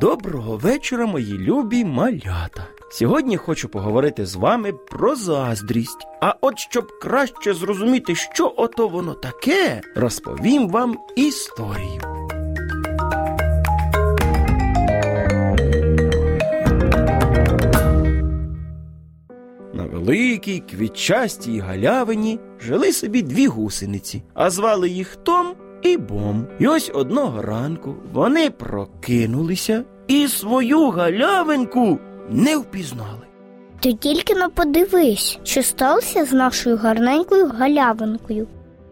Доброго вечора, мої любі малята. Сьогодні хочу поговорити з вами про заздрість. А от щоб краще зрозуміти, що ото воно таке, розповім вам історію. На великій квітчастій галявині жили собі дві гусениці, а звали їх Том і Бом. І ось одного ранку вони прокинулися і свою галявинку не впізнали. Ти тільки но подивись, що сталося з нашою гарненькою галявинкою.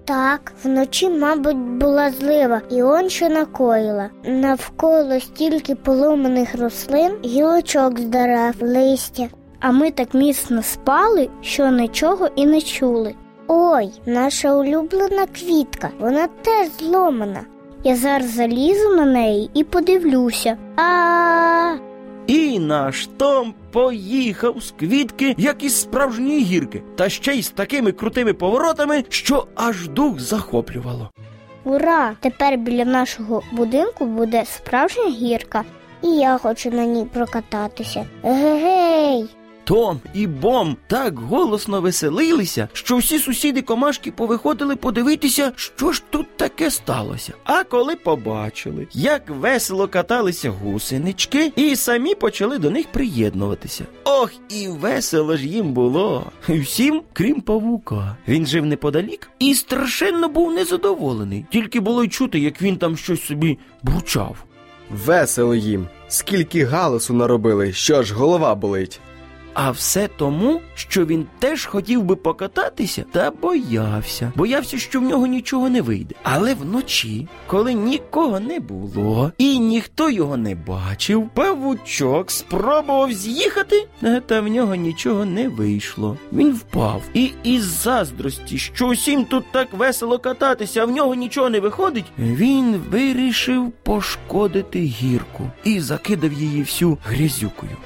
Так, вночі, мабуть, була злива, і он що накоїла. Навколо стільки поломаних рослин, гілочок з дерев, листя. А ми так міцно спали, що нічого і не чули. Ой, наша улюблена квітка, вона теж зломана. Я зараз залізу на неї і подивлюся. А І наш Том поїхав з квітки, як із справжньої гірки, та ще й з такими крутими поворотами, що аж дух захоплювало. ура! Тепер біля нашого будинку буде справжня гірка, і я хочу на ній прокататися. Гей! Том і Бом так голосно веселилися, що всі сусіди комашки повиходили подивитися, що ж тут таке сталося. А коли побачили, як весело каталися гусенички, і самі почали до них приєднуватися. Ох, і весело ж їм було. Всім, крім павука. Він жив неподалік і страшенно був незадоволений. Тільки було й чути, як він там щось собі бурчав. Весело їм. Скільки галасу наробили, що ж голова болить. А все тому, що він теж хотів би покататися, та боявся. Боявся, що в нього нічого не вийде. Але вночі, коли нікого не було і ніхто його не бачив, павучок спробував з'їхати, та в нього нічого не вийшло. Він впав. І із заздрості, що усім тут так весело кататися, а в нього нічого не виходить, він вирішив пошкодити гірку і закидав її всю грязюкою.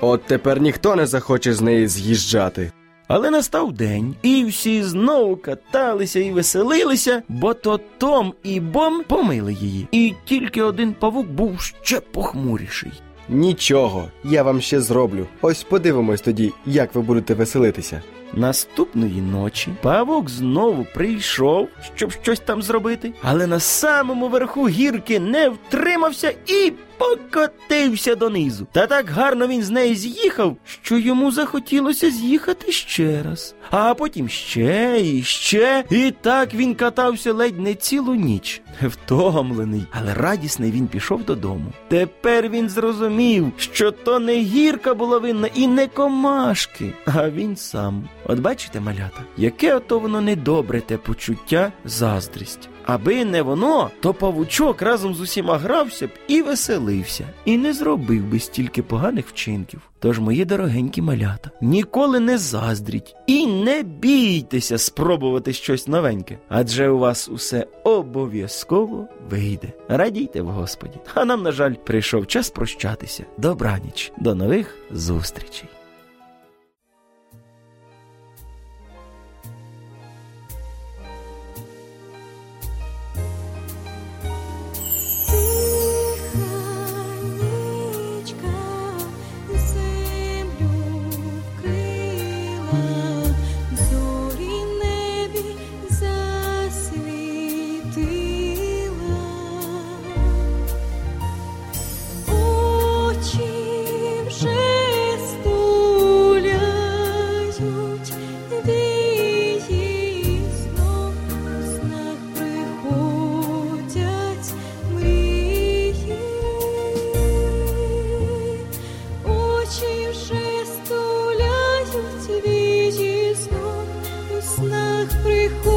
От тепер ніхто не захоче з неї з'їжджати. Але настав день, і всі знову каталися і веселилися, бо то Том і Бом помили її. І тільки один павук був ще похмуріший. Нічого, я вам ще зроблю. Ось подивимось тоді, як ви будете веселитися. Наступної ночі павук знову прийшов, щоб щось там зробити, але на самому верху гірки не втримався і покотився донизу. Та так гарно він з неї з'їхав, що йому захотілося з'їхати ще раз. А потім ще і ще. І так він катався ледь не цілу ніч. Втомлений, але радісний він пішов додому. Тепер він зрозумів, що то не гірка була винна і не комашки, а він сам. От бачите, малята, яке ото воно недобре те почуття, заздрість. Аби не воно, то павучок разом з усіма грався б і веселився, і не зробив би стільки поганих вчинків. Тож, мої дорогенькі малята, ніколи не заздріть і не бійтеся спробувати щось новеньке, адже у вас усе обов'язково вийде. Радійте в Господі. А нам, на жаль, прийшов час прощатися. Добраніч, до нових зустрічей. приходит.